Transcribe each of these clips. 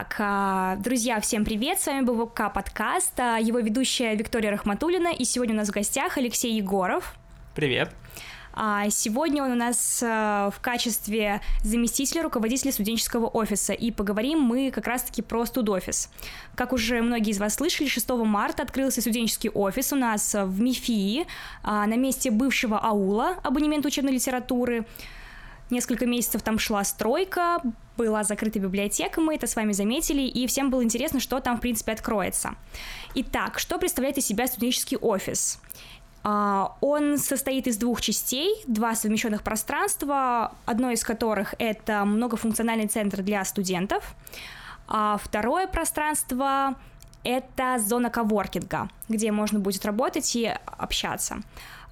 Так, а, друзья, всем привет, с вами БВК подкаст, а, его ведущая Виктория Рахматулина, и сегодня у нас в гостях Алексей Егоров. Привет. А, сегодня он у нас в качестве заместителя руководителя студенческого офиса, и поговорим мы как раз-таки про студофис. Как уже многие из вас слышали, 6 марта открылся студенческий офис у нас в МИФИ, на месте бывшего аула, абонемент учебной литературы. Несколько месяцев там шла стройка, была закрыта библиотека, мы это с вами заметили, и всем было интересно, что там, в принципе, откроется. Итак, что представляет из себя студенческий офис? А, он состоит из двух частей, два совмещенных пространства, одно из которых это многофункциональный центр для студентов, а второе пространство это зона коворкинга, где можно будет работать и общаться.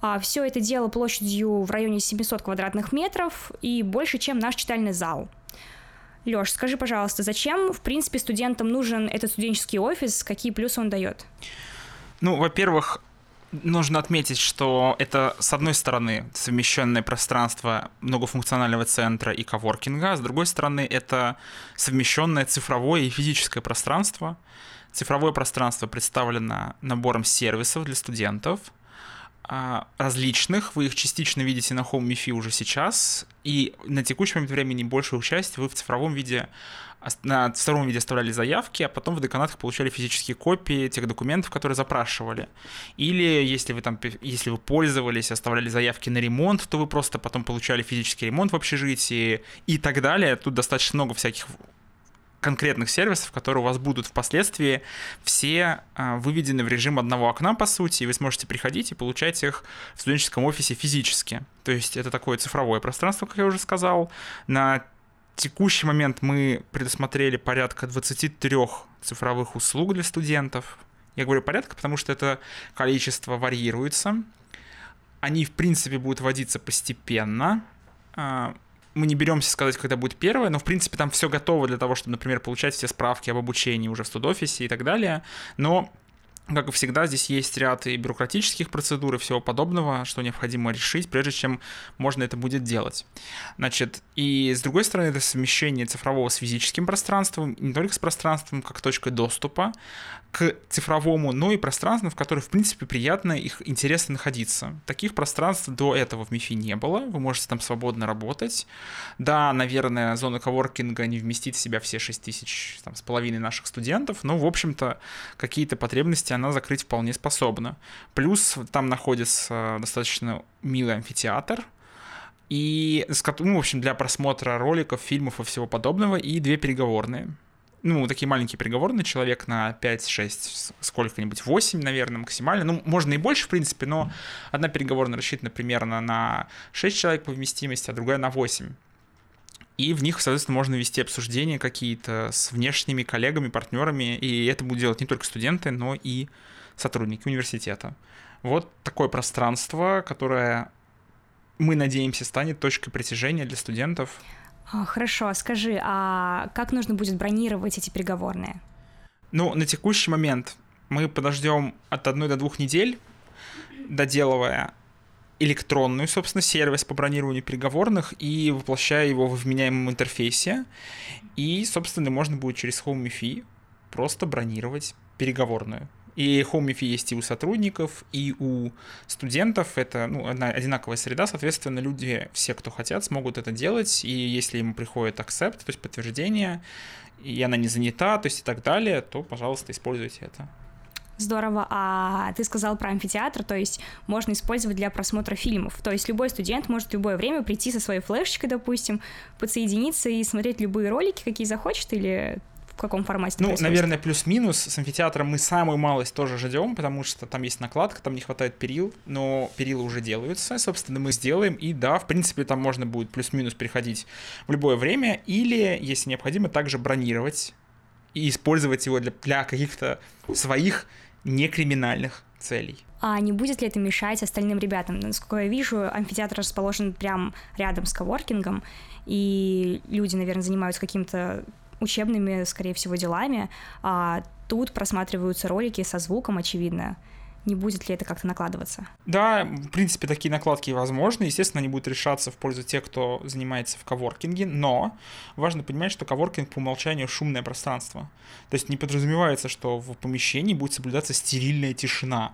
А, Все это дело площадью в районе 700 квадратных метров и больше, чем наш читальный зал. Лёш, скажи, пожалуйста, зачем, в принципе, студентам нужен этот студенческий офис, какие плюсы он дает? Ну, во-первых, нужно отметить, что это, с одной стороны, совмещенное пространство многофункционального центра и коворкинга, а с другой стороны, это совмещенное цифровое и физическое пространство. Цифровое пространство представлено набором сервисов для студентов – различных. Вы их частично видите на Home MIFI уже сейчас. И на текущий момент времени большую часть вы в цифровом виде на втором виде оставляли заявки, а потом в деканатах получали физические копии тех документов, которые запрашивали. Или если вы там, если вы пользовались, оставляли заявки на ремонт, то вы просто потом получали физический ремонт в общежитии и так далее. Тут достаточно много всяких конкретных сервисов, которые у вас будут впоследствии, все а, выведены в режим одного окна, по сути, и вы сможете приходить и получать их в студенческом офисе физически. То есть это такое цифровое пространство, как я уже сказал. На текущий момент мы предусмотрели порядка 23 цифровых услуг для студентов. Я говорю порядка, потому что это количество варьируется. Они, в принципе, будут вводиться постепенно а, мы не беремся сказать, когда будет первое, но в принципе там все готово для того, чтобы, например, получать все справки об обучении уже в студофисе и так далее. Но как и всегда, здесь есть ряд и бюрократических процедур и всего подобного, что необходимо решить, прежде чем можно это будет делать. Значит, и с другой стороны, это совмещение цифрового с физическим пространством, не только с пространством как точкой доступа к цифровому, но и пространством, в котором, в принципе, приятно их интересно находиться. Таких пространств до этого в МИФИ не было, вы можете там свободно работать. Да, наверное, зона коворкинга не вместит в себя все 6 тысяч там, с половиной наших студентов, но, в общем-то, какие-то потребности она закрыть вполне способна. Плюс там находится достаточно милый амфитеатр, и, ну, в общем, для просмотра роликов, фильмов и всего подобного, и две переговорные. Ну, такие маленькие переговорные, человек на 5-6, сколько-нибудь, 8, наверное, максимально. Ну, можно и больше, в принципе, но одна переговорная рассчитана примерно на 6 человек по вместимости, а другая на 8 и в них, соответственно, можно вести обсуждения какие-то с внешними коллегами, партнерами, и это будут делать не только студенты, но и сотрудники университета. Вот такое пространство, которое мы надеемся станет точкой притяжения для студентов. А, хорошо, скажи, а как нужно будет бронировать эти переговорные? Ну, на текущий момент мы подождем от одной до двух недель, доделывая электронную, собственно, сервис по бронированию переговорных и воплощая его в вменяемом интерфейсе. И, собственно, можно будет через Home MiFi просто бронировать переговорную. И Home MiFi есть и у сотрудников, и у студентов. Это ну, одна одинаковая среда, соответственно, люди, все, кто хотят, смогут это делать. И если ему приходит accept, то есть подтверждение, и она не занята, то есть и так далее, то, пожалуйста, используйте это. Здорово. А ты сказал про амфитеатр, то есть можно использовать для просмотра фильмов. То есть любой студент может в любое время прийти со своей флешечкой, допустим, подсоединиться и смотреть любые ролики, какие захочет, или в каком формате? Ну, наверное, плюс-минус. С амфитеатром мы самую малость тоже ждем, потому что там есть накладка, там не хватает перил, но перила уже делаются, собственно, мы сделаем, и да, в принципе, там можно будет плюс-минус переходить в любое время, или, если необходимо, также бронировать и использовать его для, для каких-то своих некриминальных целей. А не будет ли это мешать остальным ребятам? Насколько я вижу, амфитеатр расположен прямо рядом с коворкингом, и люди, наверное, занимаются какими-то учебными, скорее всего, делами, а тут просматриваются ролики со звуком, очевидно. Не будет ли это как-то накладываться? Да, в принципе, такие накладки возможны. Естественно, они будут решаться в пользу тех, кто занимается в коворкинге, но важно понимать, что коворкинг по умолчанию шумное пространство. То есть не подразумевается, что в помещении будет соблюдаться стерильная тишина.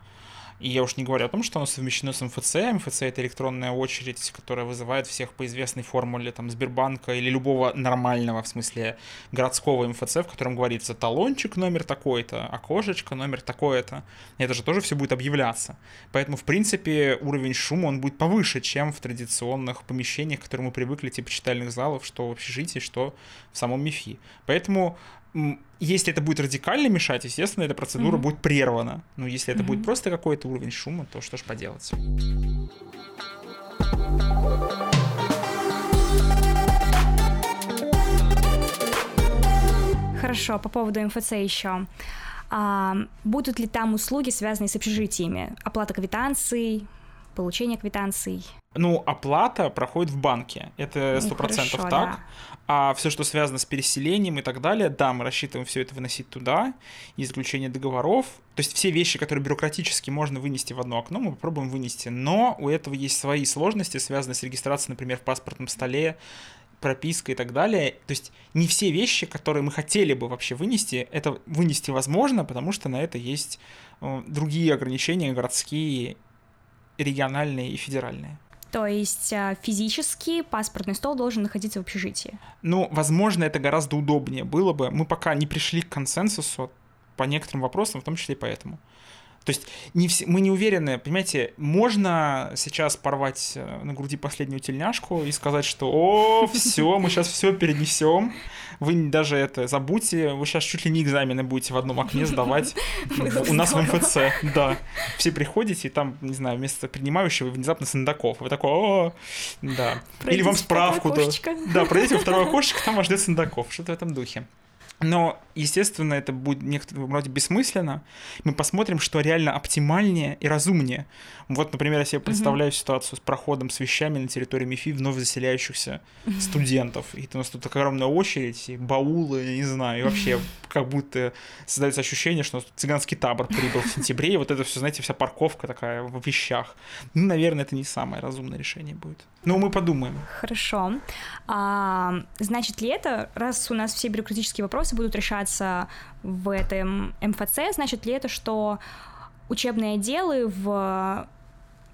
И я уж не говорю о том, что оно совмещено с МФЦ. МФЦ — это электронная очередь, которая вызывает всех по известной формуле там, Сбербанка или любого нормального, в смысле городского МФЦ, в котором говорится талончик номер такой-то, окошечко номер такое-то. Это же тоже все будет объявляться. Поэтому, в принципе, уровень шума, он будет повыше, чем в традиционных помещениях, к которым мы привыкли, типа читальных залов, что в общежитии, что в самом МИФИ. Поэтому если это будет радикально мешать, естественно, эта процедура mm-hmm. будет прервана. Но если это mm-hmm. будет просто какой-то уровень шума, то что ж поделать. Хорошо, по поводу МФЦ еще. А, будут ли там услуги, связанные с общежитиями? Оплата квитанций, получение квитанций? Ну, оплата проходит в банке. Это сто процентов так. Да. А все, что связано с переселением и так далее, да, мы рассчитываем все это выносить туда, и заключение договоров. То есть все вещи, которые бюрократически можно вынести в одно окно, мы попробуем вынести. Но у этого есть свои сложности, связанные с регистрацией, например, в паспортном столе, прописка и так далее. То есть не все вещи, которые мы хотели бы вообще вынести, это вынести возможно, потому что на это есть э, другие ограничения городские, региональные и федеральные. То есть а, физически паспортный стол должен находиться в общежитии. Ну, возможно, это гораздо удобнее было бы. Мы пока не пришли к консенсусу по некоторым вопросам, в том числе и поэтому. То есть не все, мы не уверены, понимаете, можно сейчас порвать э, на груди последнюю тельняшку и сказать, что о, все, мы сейчас все перенесем, вы даже это забудьте, вы сейчас чуть ли не экзамены будете в одном окне сдавать у нас в МФЦ, да. Все приходите, и там, не знаю, вместо принимающего внезапно Сандаков. Вы такой, о, да. Или вам справку. Да, пройдите во второе окошечко, там вас ждет Сандаков, что-то в этом духе. Но, естественно, это будет некоторым роде бессмысленно. Мы посмотрим, что реально оптимальнее и разумнее. Вот, например, я себе представляю угу. ситуацию с проходом с вещами на территории МИФИ вновь заселяющихся студентов. И у нас тут такая огромная очередь, и баулы, я не знаю, и вообще как будто создается ощущение, что цыганский табор прибыл в сентябре, и вот это все, знаете, вся парковка такая в вещах. Ну, наверное, это не самое разумное решение будет. Но мы подумаем. Хорошо. А, значит ли это, раз у нас все бюрократические вопросы будут решаться в этом МФЦ, значит ли это, что учебные отделы в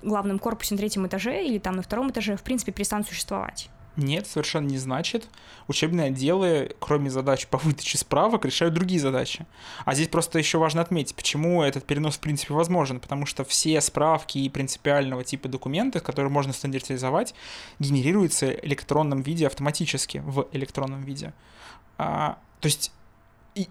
главном корпусе на третьем этаже или там на втором этаже, в принципе, перестанут существовать? Нет, совершенно не значит. Учебные отделы, кроме задач по выдаче справок, решают другие задачи. А здесь просто еще важно отметить, почему этот перенос в принципе возможен. Потому что все справки и принципиального типа документы, которые можно стандартизовать, генерируются в электронном виде автоматически, в электронном виде. То есть и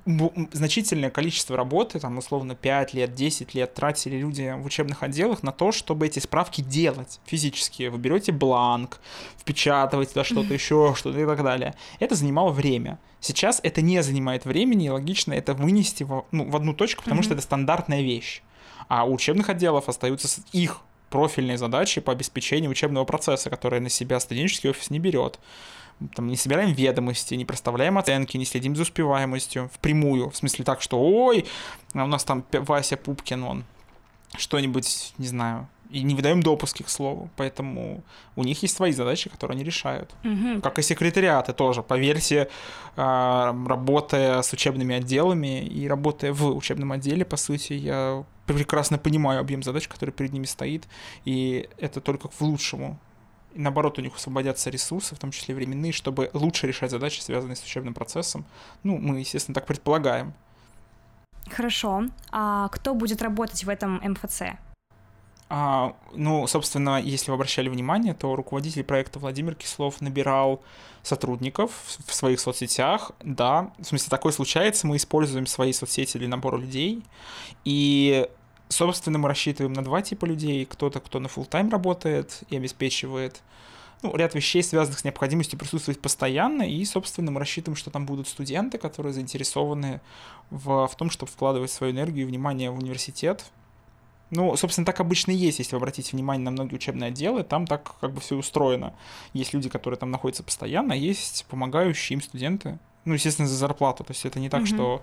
значительное количество работы, там, условно, 5 лет, 10 лет тратили люди в учебных отделах на то, чтобы эти справки делать физически. Вы берете бланк, впечатываете туда что-то еще, что-то и так далее. Это занимало время. Сейчас это не занимает времени, и логично это вынести в, ну, в одну точку, потому mm-hmm. что это стандартная вещь. А у учебных отделов остаются их профильные задачи по обеспечению учебного процесса, которые на себя студенческий офис не берет там, не собираем ведомости, не проставляем оценки, не следим за успеваемостью впрямую. В смысле так, что ой, а у нас там Вася Пупкин, он что-нибудь, не знаю, и не выдаем допуски, к слову. Поэтому у них есть свои задачи, которые они решают. Угу. Как и секретариаты тоже. Поверьте, а, работая с учебными отделами и работая в учебном отделе, по сути, я прекрасно понимаю объем задач, который перед ними стоит, и это только к лучшему и наоборот, у них освободятся ресурсы, в том числе временные, чтобы лучше решать задачи, связанные с учебным процессом. Ну, мы, естественно, так предполагаем. Хорошо. А кто будет работать в этом МФЦ? А, ну, собственно, если вы обращали внимание, то руководитель проекта Владимир Кислов набирал сотрудников в своих соцсетях. Да, в смысле, такое случается, мы используем свои соцсети для набора людей. И Собственно, мы рассчитываем на два типа людей. Кто-то, кто на full тайм работает и обеспечивает ну, ряд вещей, связанных с необходимостью присутствовать постоянно, и, собственно, мы рассчитываем, что там будут студенты, которые заинтересованы в, в том, чтобы вкладывать свою энергию и внимание в университет. Ну, собственно, так обычно и есть, если вы обратите внимание на многие учебные отделы, там так как бы все устроено. Есть люди, которые там находятся постоянно, есть помогающие им студенты, Ну, естественно, за зарплату. То есть это не так, mm-hmm. что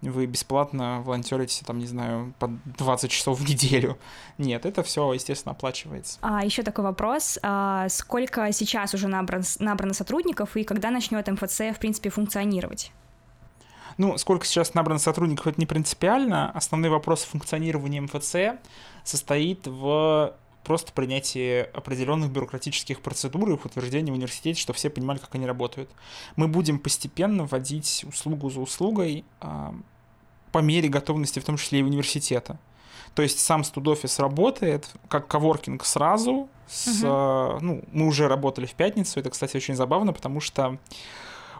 вы бесплатно волонтерите, там, не знаю, по 20 часов в неделю. Нет, это все, естественно, оплачивается. А еще такой вопрос. А сколько сейчас уже набран, набрано сотрудников и когда начнет МФЦ, в принципе, функционировать? Ну, сколько сейчас набрано сотрудников, это не принципиально. Основной вопрос функционирования МФЦ состоит в просто принятии определенных бюрократических процедур и их утверждения в университете, чтобы все понимали, как они работают. Мы будем постепенно вводить услугу за услугой а, по мере готовности, в том числе и университета. То есть сам студофис работает как коворкинг сразу. С, угу. ну, мы уже работали в пятницу. Это, кстати, очень забавно, потому что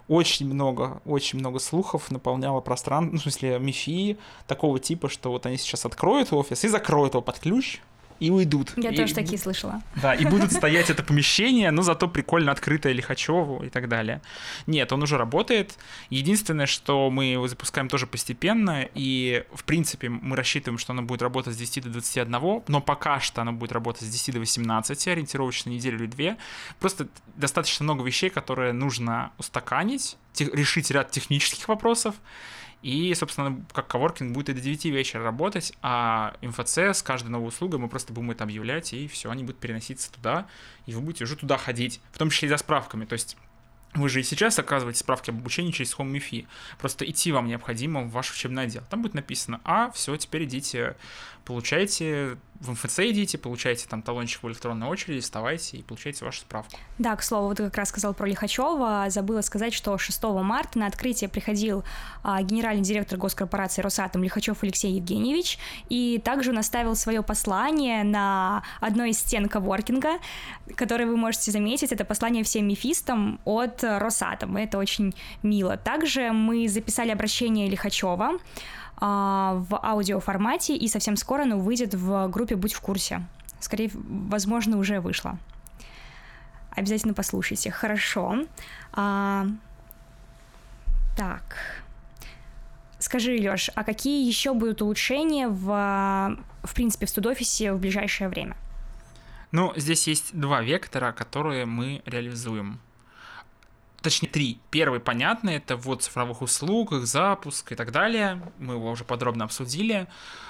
очень много, очень много слухов наполняло пространство, ну, в смысле, мифии такого типа, что вот они сейчас откроют офис и закроют его под ключ, и уйдут. Я и, тоже такие слышала. Да, и будут стоять это помещение, но зато прикольно открытое Лихачеву и так далее. Нет, он уже работает. Единственное, что мы его запускаем тоже постепенно, и, в принципе, мы рассчитываем, что оно будет работать с 10 до 21, но пока что оно будет работать с 10 до 18, ориентировочно неделю или две. Просто достаточно много вещей, которые нужно устаканить, решить ряд технических вопросов, и, собственно, как коворкинг будет и до 9 вечера работать, а МФЦ с каждой новой услугой мы просто будем это объявлять, и все, они будут переноситься туда, и вы будете уже туда ходить, в том числе и за справками. То есть вы же и сейчас оказываете справки об обучении через Home MIFI. Просто идти вам необходимо в ваш учебный отдел. Там будет написано, а, все, теперь идите, получайте в МФЦ идите, получайте там талончик в электронной очереди, вставайте и получайте вашу справку. Да, к слову, вот как раз сказал про Лихачева, забыла сказать, что 6 марта на открытие приходил а, генеральный директор госкорпорации Росатом Лихачев Алексей Евгеньевич, и также он оставил свое послание на одной из стен коворкинга, которое вы можете заметить, это послание всем мифистам от Росатом, это очень мило. Также мы записали обращение Лихачева, в аудиоформате, и совсем скоро оно выйдет в группе «Будь в курсе». Скорее, возможно, уже вышло. Обязательно послушайте. Хорошо. А, так. Скажи, Лёш, а какие еще будут улучшения в, в принципе, в студофисе в ближайшее время? Ну, здесь есть два вектора, которые мы реализуем точнее три. Первый, понятный, это вот цифровых услуг, их запуск и так далее. Мы его уже подробно обсудили.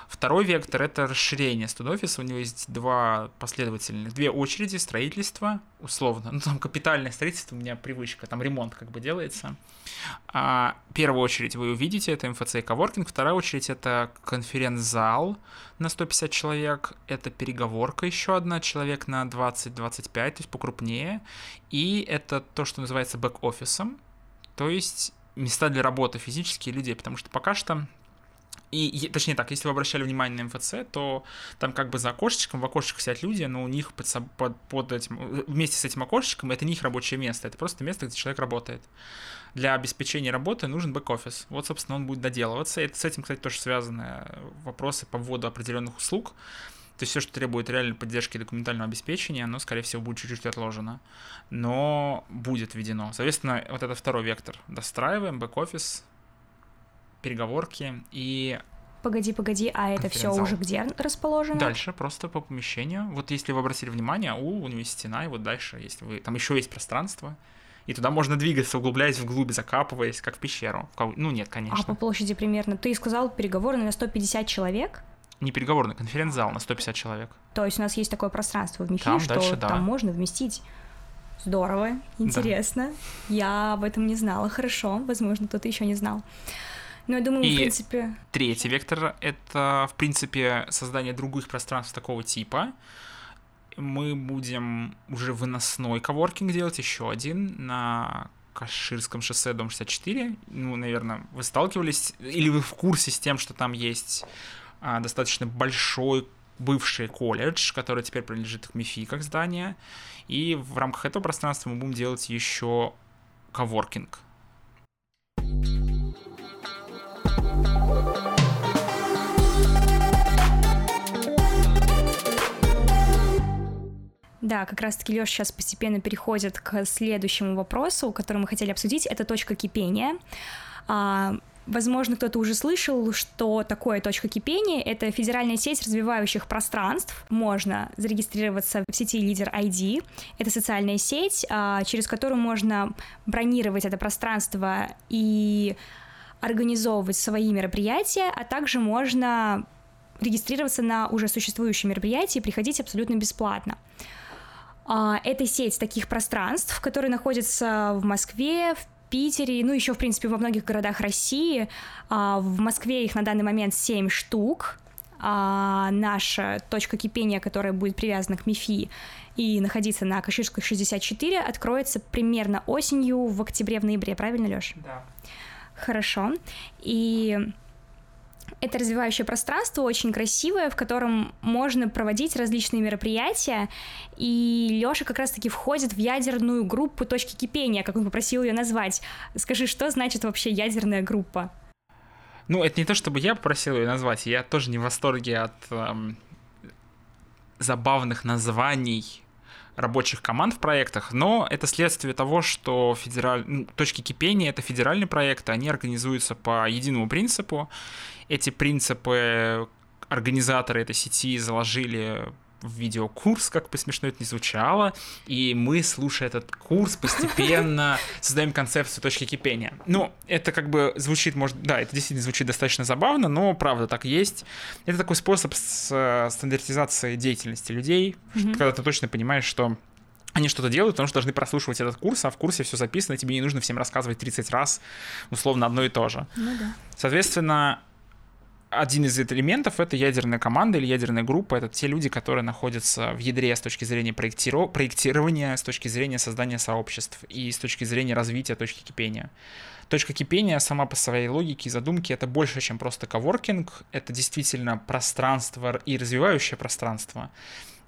Второй вектор — это расширение студофиса. У него есть два последовательных, две очереди строительства, условно. Ну, там капитальное строительство, у меня привычка, там ремонт как бы делается. А, первая очередь вы увидите, это МФЦ и коворкинг. Вторая очередь — это конференц-зал на 150 человек. Это переговорка еще одна, человек на 20-25, то есть покрупнее. И это то, что называется бэк-офисом, то есть места для работы физические людей, потому что пока что и, точнее так, если вы обращали внимание на МФЦ, то там как бы за окошечком, в окошечках сидят люди, но у них под, под, под этим, вместе с этим окошечком это не их рабочее место, это просто место, где человек работает. Для обеспечения работы нужен бэк-офис. Вот, собственно, он будет доделываться. Это, с этим, кстати, тоже связаны вопросы по вводу определенных услуг. То есть все, что требует реальной поддержки документального обеспечения, оно, скорее всего, будет чуть-чуть отложено. Но будет введено. Соответственно, вот это второй вектор. Достраиваем бэк-офис, переговорки и Погоди, погоди, а это все уже где расположено? Дальше просто по помещению. Вот если вы обратили внимание, у, у него есть стена, и вот дальше есть вы. Там еще есть пространство. И туда можно двигаться, углубляясь вглубь, закапываясь, как в пещеру. Ну, нет, конечно. А по площади примерно? Ты сказал переговорный на 150 человек? Не переговорный, конференц-зал на 150 человек. То есть у нас есть такое пространство в МИФИ, там что дальше, да. там можно вместить Здорово, интересно. Да. Я об этом не знала. Хорошо, возможно, кто-то еще не знал. Ну, я думаю, и в принципе... третий вектор — это, в принципе, создание других пространств такого типа. Мы будем уже выносной коворкинг делать, еще один на Каширском шоссе, дом 64. Ну, наверное, вы сталкивались, или вы в курсе с тем, что там есть а, достаточно большой бывший колледж, который теперь принадлежит к МИФИ как здание. И в рамках этого пространства мы будем делать еще коворкинг. Да, как раз-таки Леша сейчас постепенно переходит к следующему вопросу, который мы хотели обсудить. Это точка кипения. А, Возможно, кто-то уже слышал, что такое точка кипения. Это федеральная сеть развивающих пространств. Можно зарегистрироваться в сети Лидер ID. Это социальная сеть, а, через которую можно бронировать это пространство и организовывать свои мероприятия, а также можно регистрироваться на уже существующие мероприятия и приходить абсолютно бесплатно. А, это сеть таких пространств, которые находятся в Москве, в Питере, ну еще, в принципе, во многих городах России. А, в Москве их на данный момент 7 штук. А наша точка кипения, которая будет привязана к МИФИ и находиться на Каширской 64, откроется примерно осенью, в октябре, в ноябре, правильно, Лёш? Да. Хорошо. И это развивающее пространство, очень красивое, в котором можно проводить различные мероприятия, и Лёша как раз-таки входит в ядерную группу точки кипения, как он попросил ее назвать. Скажи, что значит вообще ядерная группа? Ну, это не то, чтобы я попросил ее назвать, я тоже не в восторге от эм, забавных названий рабочих команд в проектах, но это следствие того, что федераль... Ну, точки кипения — это федеральные проекты, они организуются по единому принципу. Эти принципы организаторы этой сети заложили видеокурс, как бы смешно это ни звучало, и мы, слушая этот курс, постепенно создаем концепцию точки кипения. Ну, это как бы звучит, может, да, это действительно звучит достаточно забавно, но правда так есть. Это такой способ с стандартизации деятельности людей, mm-hmm. когда ты точно понимаешь, что они что-то делают, потому что должны прослушивать этот курс, а в курсе все записано, тебе не нужно всем рассказывать 30 раз, условно, одно и то же. Ну да. Соответственно, один из элементов — это ядерная команда или ядерная группа. Это те люди, которые находятся в ядре с точки зрения проектиров... проектирования, с точки зрения создания сообществ и с точки зрения развития точки кипения. Точка кипения сама по своей логике и задумке это больше, чем просто коворкинг. Это действительно пространство и развивающее пространство.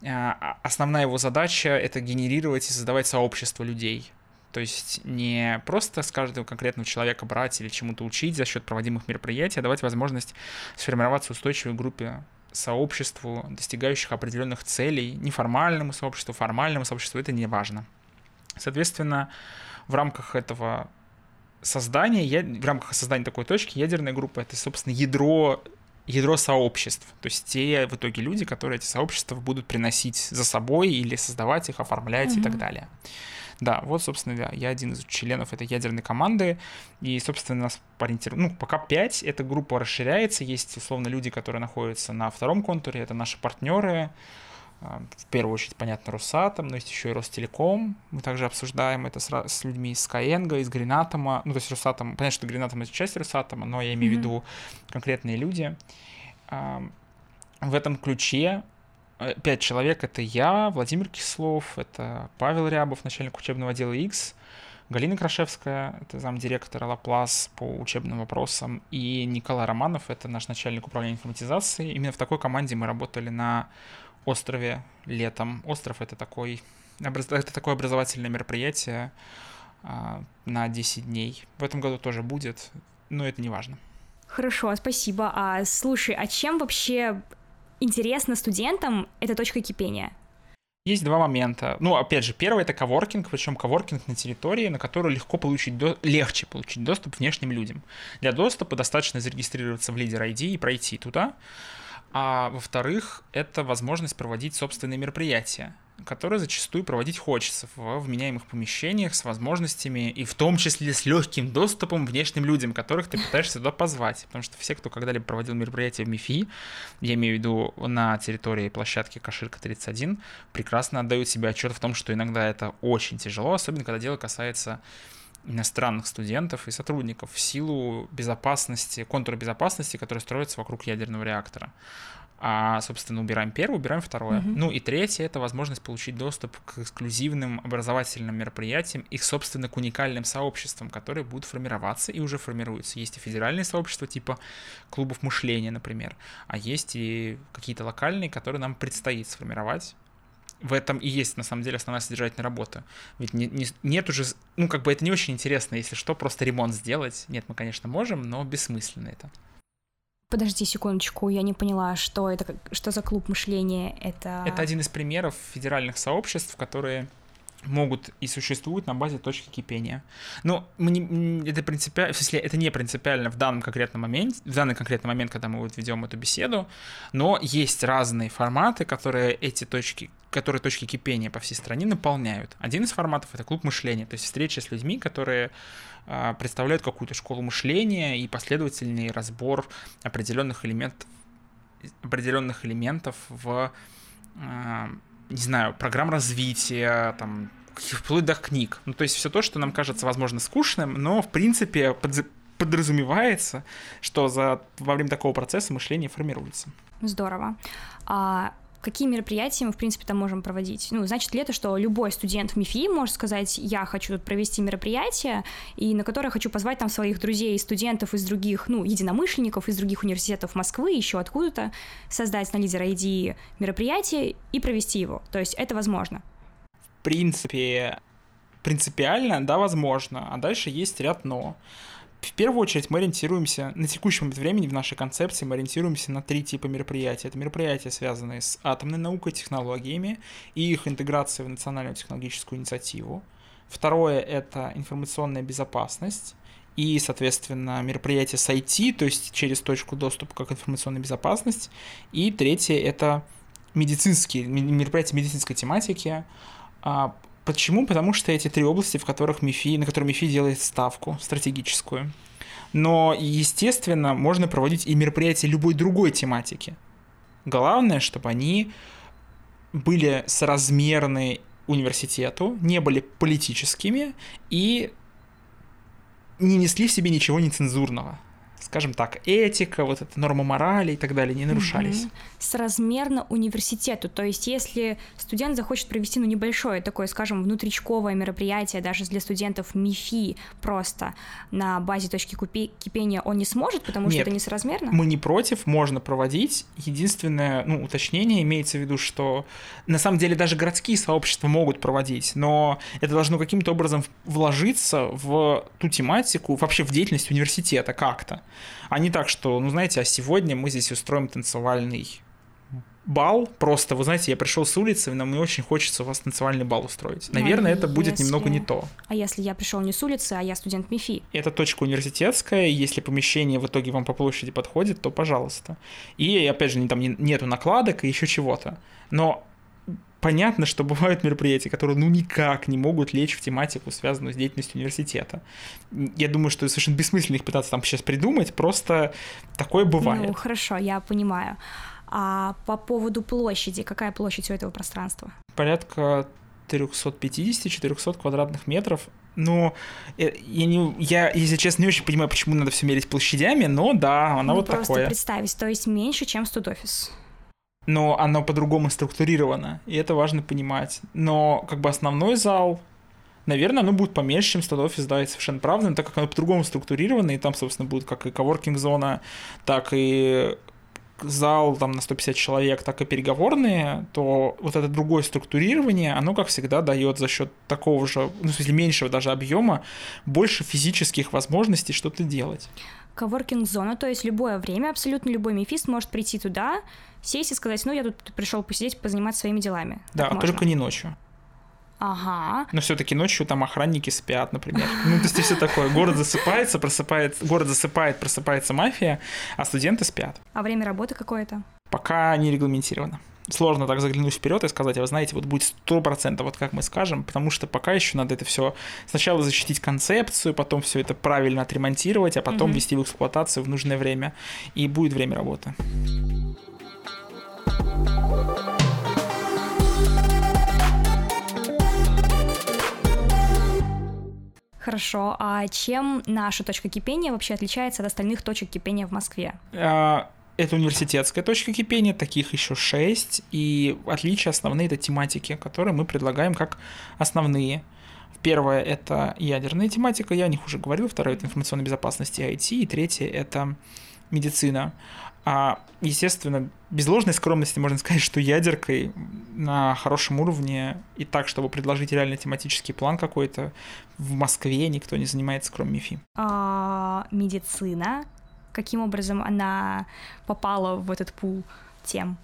А, основная его задача — это генерировать и создавать сообщество людей. То есть не просто с каждого конкретного человека брать или чему-то учить за счет проводимых мероприятий, а давать возможность сформироваться устойчивой группе сообществу, достигающих определенных целей, неформальному сообществу, формальному сообществу, это не важно. Соответственно, в рамках этого создания, в рамках создания такой точки, ядерная группа — это, собственно, ядро ядро сообществ, то есть те в итоге люди, которые эти сообщества будут приносить за собой или создавать их, оформлять mm-hmm. и так далее. Да, вот, собственно, да, я один из членов этой ядерной команды, и, собственно, нас ориентировано, ну, пока 5, эта группа расширяется, есть, условно, люди, которые находятся на втором контуре, это наши партнеры, а, в первую очередь, понятно, Росатом, но есть еще и Ростелеком. Мы также обсуждаем это с, с людьми из Skyeng, из Гринатома. Ну, то есть Росатом, понятно, что Гринатом это часть Росатома, но я имею mm-hmm. в виду конкретные люди. В этом ключе пять человек. Это я, Владимир Кислов, это Павел Рябов, начальник учебного отдела X, Галина Крашевская, это замдиректора Лаплас по учебным вопросам, и Николай Романов, это наш начальник управления информатизацией. Именно в такой команде мы работали на острове летом. Остров — это такой, это такое образовательное мероприятие а, на 10 дней. В этом году тоже будет, но это не важно. Хорошо, спасибо. А слушай, а чем вообще интересно студентам, это точка кипения? Есть два момента. Ну, опять же, первый это коворкинг, причем коворкинг на территории, на которую легко получить до... легче получить доступ внешним людям. Для доступа достаточно зарегистрироваться в лидер ID и пройти туда. А во-вторых, это возможность проводить собственные мероприятия которые зачастую проводить хочется в вменяемых помещениях с возможностями и в том числе с легким доступом внешним людям, которых ты пытаешься туда позвать. Потому что все, кто когда-либо проводил мероприятие в МИФИ, я имею в виду на территории площадки Каширка 31, прекрасно отдают себе отчет в том, что иногда это очень тяжело, особенно когда дело касается иностранных студентов и сотрудников в силу безопасности, контура безопасности, который строится вокруг ядерного реактора. А, собственно, убираем первое, убираем второе. Mm-hmm. Ну и третье — это возможность получить доступ к эксклюзивным образовательным мероприятиям, их, собственно, к уникальным сообществам, которые будут формироваться и уже формируются. Есть и федеральные сообщества типа клубов мышления, например, а есть и какие-то локальные, которые нам предстоит сформировать. В этом и есть, на самом деле, основная содержательная работа. Ведь не, не, нет уже... Ну, как бы это не очень интересно, если что, просто ремонт сделать. Нет, мы, конечно, можем, но бессмысленно это. Подожди секундочку, я не поняла, что это, что за клуб мышления, это... Это один из примеров федеральных сообществ, которые могут и существуют на базе точки кипения. Но мы не, это принципиально, в смысле, это не принципиально в данном конкретном моменте, в данный конкретный момент, когда мы вот ведем эту беседу, но есть разные форматы, которые эти точки, которые точки кипения по всей стране наполняют. Один из форматов это клуб мышления, то есть встреча с людьми, которые э, представляют какую-то школу мышления и последовательный разбор определенных элементов определенных элементов в э, не знаю, программ развития, там, вплоть до книг. Ну, то есть все то, что нам кажется, возможно, скучным, но, в принципе, под, подразумевается, что за, во время такого процесса мышление формируется. Здорово. А какие мероприятия мы, в принципе, там можем проводить? Ну, значит ли это, что любой студент в МИФИ может сказать, я хочу тут провести мероприятие, и на которое хочу позвать там своих друзей студентов из других, ну, единомышленников из других университетов Москвы, еще откуда-то, создать на лидера ID мероприятие и провести его. То есть это возможно. В принципе, принципиально, да, возможно, а дальше есть ряд «но». В первую очередь мы ориентируемся, на текущий момент времени в нашей концепции мы ориентируемся на три типа мероприятий. Это мероприятия, связанные с атомной наукой, технологиями и их интеграцией в национальную технологическую инициативу. Второе — это информационная безопасность и, соответственно, мероприятия с IT, то есть через точку доступа как информационная безопасность. И третье — это медицинские, мероприятия медицинской тематики, а, Почему? Потому что эти три области, в которых МИФИ, на которые МИФИ делает ставку стратегическую. Но, естественно, можно проводить и мероприятия любой другой тематики. Главное, чтобы они были соразмерны университету, не были политическими и не несли в себе ничего нецензурного скажем так, этика, вот эта норма морали и так далее не нарушались. Угу. Соразмерно университету. То есть, если студент захочет провести ну, небольшое такое, скажем, внутричковое мероприятие даже для студентов МИФИ просто на базе точки купи- кипения он не сможет, потому Нет, что это несоразмерно? Мы не против, можно проводить. Единственное, ну, уточнение имеется в виду, что на самом деле даже городские сообщества могут проводить, но это должно каким-то образом вложиться в ту тематику, вообще в деятельность университета как-то. А не так, что, ну, знаете, а сегодня мы здесь устроим танцевальный бал, просто, вы знаете, я пришел с улицы, но мне очень хочется у вас танцевальный бал устроить. Ну, Наверное, а это будет если... немного не то. А если я пришел не с улицы, а я студент МИФИ? Это точка университетская, если помещение в итоге вам по площади подходит, то пожалуйста. И, опять же, там нету накладок и еще чего-то. Но понятно, что бывают мероприятия, которые ну никак не могут лечь в тематику, связанную с деятельностью университета. Я думаю, что совершенно бессмысленно их пытаться там сейчас придумать, просто такое бывает. Ну, хорошо, я понимаю. А по поводу площади, какая площадь у этого пространства? Порядка 350-400 квадратных метров. Ну, я, не, я, если честно, не очень понимаю, почему надо все мерить площадями, но да, она ну, вот просто такое. просто представить, то есть меньше, чем студофис но оно по-другому структурировано, и это важно понимать. Но как бы основной зал, наверное, оно будет поменьше, чем стад офис, да, это совершенно правда, но так как оно по-другому структурировано, и там, собственно, будет как и коворкинг-зона, так и зал там на 150 человек, так и переговорные, то вот это другое структурирование, оно, как всегда, дает за счет такого же, ну, в смысле, меньшего даже объема, больше физических возможностей что-то делать. Коворкинг-зона, то есть любое время, абсолютно любой мифист может прийти туда, сесть и сказать, ну, я тут пришел посидеть, позаниматься своими делами. Да, так только не ночью. Ага. Но все-таки ночью там охранники спят, например. Ну, то есть все такое. Город засыпается, просыпается, город засыпает, просыпается мафия, а студенты спят. А время работы какое-то? Пока не регламентировано. Сложно так заглянуть вперед и сказать, а вы знаете, вот будет сто процентов, вот как мы скажем, потому что пока еще надо это все сначала защитить концепцию, потом все это правильно отремонтировать, а потом угу. в эксплуатацию в нужное время, и будет время работы. Хорошо, а чем наша точка кипения вообще отличается от остальных точек кипения в Москве? А, это университетская точка кипения, таких еще шесть, и отличия основные это тематики, которые мы предлагаем как основные. Первое — это ядерная тематика, я о них уже говорил. Второе — это информационная безопасность и IT. И третье — это медицина. А, естественно, без ложной скромности можно сказать, что ядеркой на хорошем уровне и так, чтобы предложить реально тематический план какой-то, в Москве никто не занимается, кроме МИФИ. А, медицина? Каким образом она попала в этот пул тем?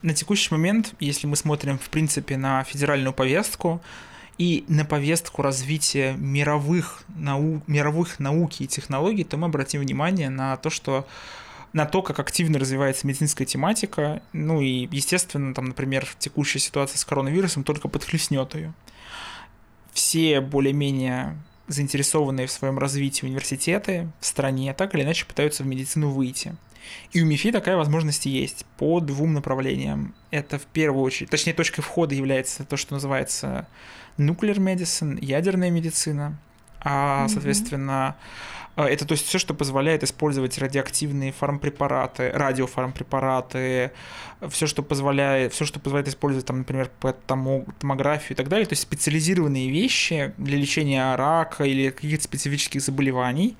На текущий момент, если мы смотрим, в принципе, на федеральную повестку, и на повестку развития мировых, нау... мировых науки и технологий, то мы обратим внимание на то, что на то, как активно развивается медицинская тематика, ну и, естественно, там, например, текущая ситуация с коронавирусом только подхлестнет ее. Все более-менее заинтересованные в своем развитии университеты в стране так или иначе пытаются в медицину выйти. И у МИФИ такая возможность есть по двум направлениям. Это в первую очередь, точнее, точкой входа является то, что называется nuclear medicine, ядерная медицина, а, соответственно, mm-hmm. это то есть все, что позволяет использовать радиоактивные фармпрепараты, радиофармпрепараты, все, что позволяет, все, что позволяет использовать, там, например, томографию и так далее, то есть специализированные вещи для лечения рака или каких-то специфических заболеваний.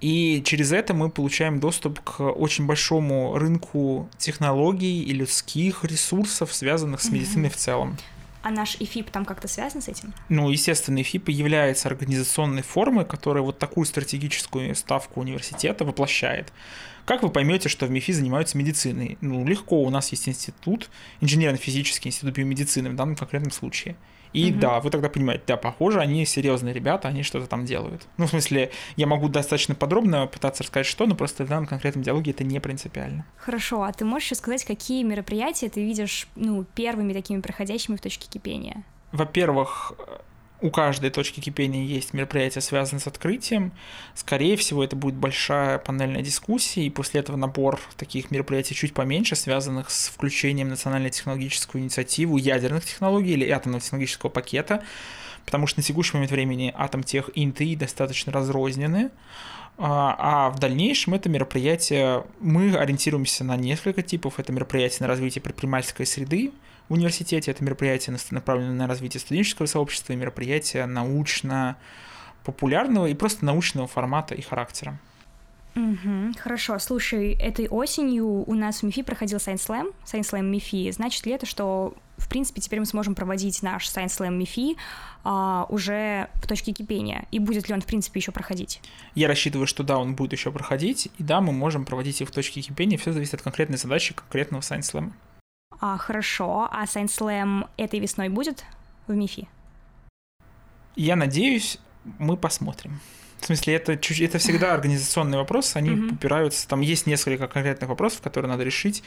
И через это мы получаем доступ к очень большому рынку технологий и людских ресурсов, связанных с медициной mm-hmm. в целом. А наш ИФИП там как-то связан с этим? Ну, естественно, ИФИП является организационной формой, которая вот такую стратегическую ставку университета воплощает. Как вы поймете, что в МИФИ занимаются медициной? Ну, легко, у нас есть институт, инженерно-физический институт биомедицины в данном конкретном случае. И угу. да, вы тогда понимаете, да, похоже, они серьезные ребята, они что-то там делают. Ну, в смысле, я могу достаточно подробно пытаться рассказать, что, но просто в данном конкретном диалоге это не принципиально. Хорошо, а ты можешь сказать, какие мероприятия ты видишь, ну, первыми такими проходящими в точке кипения? Во-первых, у каждой точки кипения есть мероприятие, связанное с открытием. Скорее всего, это будет большая панельная дискуссия, и после этого набор таких мероприятий чуть поменьше, связанных с включением национальной технологическую инициативу ядерных технологий или атомного технологического пакета, потому что на текущий момент времени атом тех и НТИ достаточно разрознены, а, а в дальнейшем это мероприятие, мы ориентируемся на несколько типов. Это мероприятие на развитие предпринимательской среды, университете. Это мероприятие направлено на развитие студенческого сообщества, и мероприятие научно-популярного и просто научного формата и характера. Угу, хорошо. Слушай, этой осенью у нас в МИФИ проходил Science Slam, Science Slam МИФИ. Значит ли это, что, в принципе, теперь мы сможем проводить наш Science Slam МИФИ а, уже в точке кипения? И будет ли он, в принципе, еще проходить? Я рассчитываю, что да, он будет еще проходить, и да, мы можем проводить их в точке кипения. Все зависит от конкретной задачи конкретного Science Slam. А, хорошо. А Science Slam этой весной будет в МИФИ? Я надеюсь, мы посмотрим. В смысле, это, это всегда организационный вопрос, они mm-hmm. упираются, там есть несколько конкретных вопросов, которые надо решить.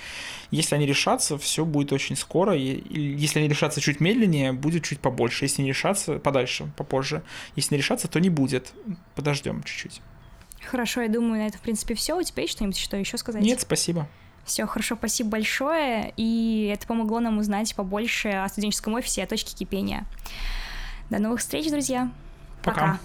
Если они решатся, все будет очень скоро. И, если они решатся чуть медленнее, будет чуть побольше. Если не решатся, подальше, попозже. Если не решатся, то не будет. Подождем чуть-чуть. Хорошо, я думаю, на это, в принципе, все. У тебя есть что-нибудь что еще сказать? Нет, спасибо. Все, хорошо, спасибо большое. И это помогло нам узнать побольше о студенческом офисе и о точке кипения. До новых встреч, друзья. Пока. Пока.